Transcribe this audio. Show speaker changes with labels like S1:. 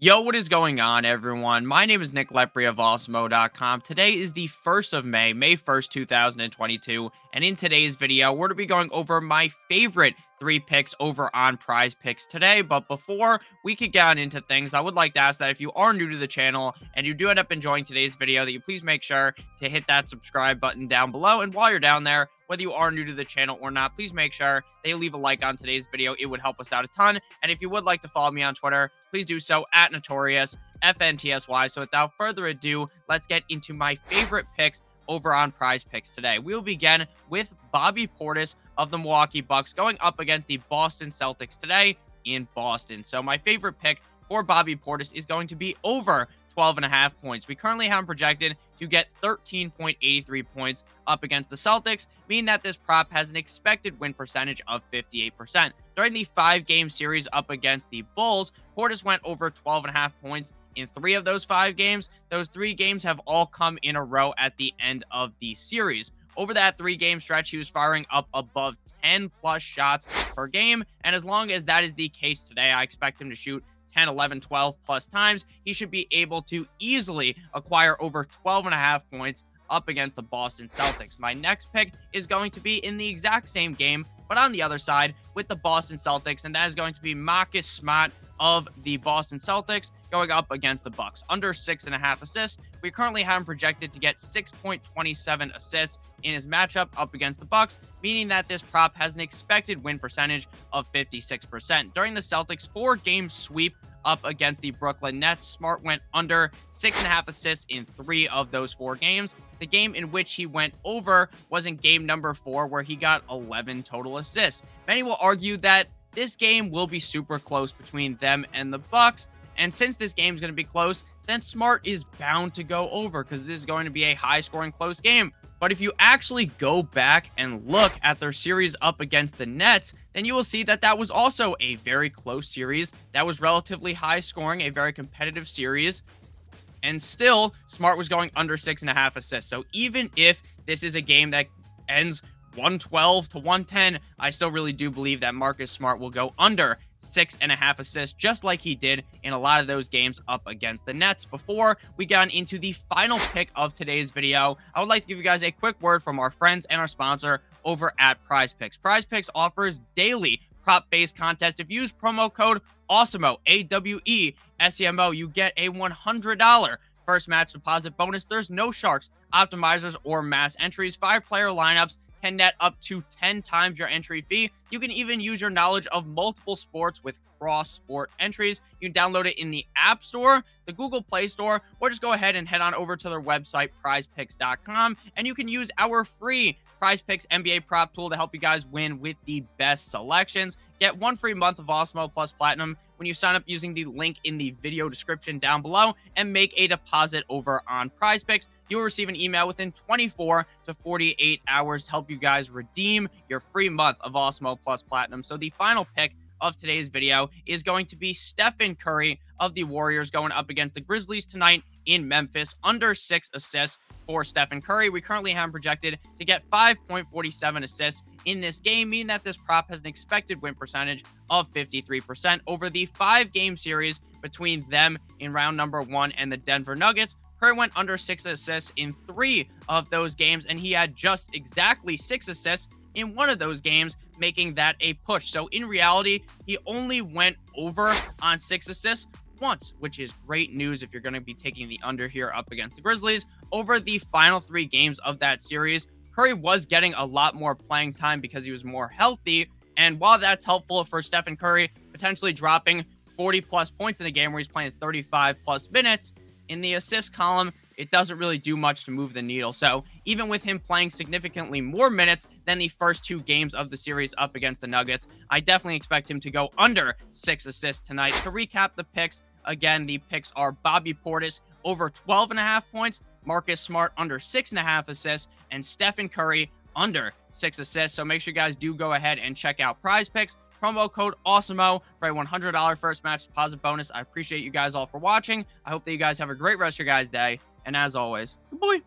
S1: Yo, what is going on, everyone? My name is Nick Lepri of Awesemo.com. Today is the 1st of May, May 1st, 2022, and in today's video, we're going to be going over my favorite three picks over on prize picks today. But before we could get on into things, I would like to ask that if you are new to the channel and you do end up enjoying today's video, that you please make sure to hit that subscribe button down below. And while you're down there, whether you are new to the channel or not, please make sure they leave a like on today's video. It would help us out a ton. And if you would like to follow me on Twitter, please do so at Notorious FNTSY. So without further ado, let's get into my favorite picks over on prize picks today. We'll begin with Bobby Portis of the Milwaukee Bucks going up against the Boston Celtics today in Boston. So my favorite pick for Bobby Portis is going to be over 12 and a half points. We currently have him projected to get 13.83 points up against the Celtics, meaning that this prop has an expected win percentage of 58%. During the five game series up against the Bulls, Portis went over 12 and a half points in three of those five games. Those three games have all come in a row at the end of the series. Over that three game stretch, he was firing up above 10 plus shots per game. And as long as that is the case today, I expect him to shoot 10, 11, 12 plus times. He should be able to easily acquire over 12 and a half points up against the Boston Celtics. My next pick is going to be in the exact same game, but on the other side with the Boston Celtics, and that is going to be Marcus Smart of the Boston Celtics going up against the Bucks. Under six and a half assists. We currently have him projected to get 6.27 assists in his matchup up against the Bucks, meaning that this prop has an expected win percentage of 56%. During the Celtics four-game sweep up against the Brooklyn Nets. Smart went under six and a half assists in three of those four games. The game in which he went over was in game number four, where he got 11 total assists. Many will argue that this game will be super close between them and the Bucks. And since this game is going to be close, then Smart is bound to go over because this is going to be a high scoring close game. But if you actually go back and look at their series up against the Nets, then you will see that that was also a very close series. That was relatively high scoring, a very competitive series. And still, Smart was going under six and a half assists. So even if this is a game that ends 112 to 110, I still really do believe that Marcus Smart will go under six and a half assists, just like he did in a lot of those games up against the Nets. Before we get on into the final pick of today's video, I would like to give you guys a quick word from our friends and our sponsor over at Prize Picks. Prize Picks offers daily prop based contest. If you use promo code AWESEMO, A W E S E M O, you get a $100 first match deposit bonus. There's no sharks, optimizers, or mass entries. Five player lineups can net up to 10 times your entry fee. You can even use your knowledge of multiple sports with cross sport entries. You can download it in the App Store, the Google Play Store, or just go ahead and head on over to their website, prizepicks.com, and you can use our free Prize Picks NBA prop tool to help you guys win with the best selections. Get one free month of Awesemo Plus Platinum when you sign up using the link in the video description down below and make a deposit over on Prize Picks. You'll receive an email within 24 to 48 hours to help you guys redeem your free month of Plus Platinum. So the final pick of today's video is going to be Stephen Curry of the Warriors going up against the Grizzlies tonight in Memphis. Under six assists for Stephen Curry. We currently have him projected to get 5.47 assists in this game, meaning that this prop has an expected win percentage of 53% over the five game series between them in round number one and the Denver Nuggets. Curry went under six assists in three of those games, and he had just exactly six assists in one of those games, making that a push. So in reality, he only went over on six assists once, which is great news if you're going to be taking the under here up against the Grizzlies. Over the final three games of that series, Curry was getting a lot more playing time because he was more healthy. And while that's helpful for Stephen Curry, potentially dropping 40 plus points in a game where he's playing 35 plus minutes, in the assist column, it doesn't really do much to move the needle. So even with him playing significantly more minutes than the first two games of the series up against the Nuggets, I definitely expect him to go under six assists tonight. To recap the picks, again, the picks are Bobby Portis over 12 and a half points, Marcus Smart under six and a half assists, and Stephen Curry under six assists. So make sure you guys do go ahead and check out prize picks. Promo code AWESEMO for a $100 first match deposit bonus. I appreciate you guys all for watching. I hope that you guys have a great rest of your guys' day. And as always, good boy.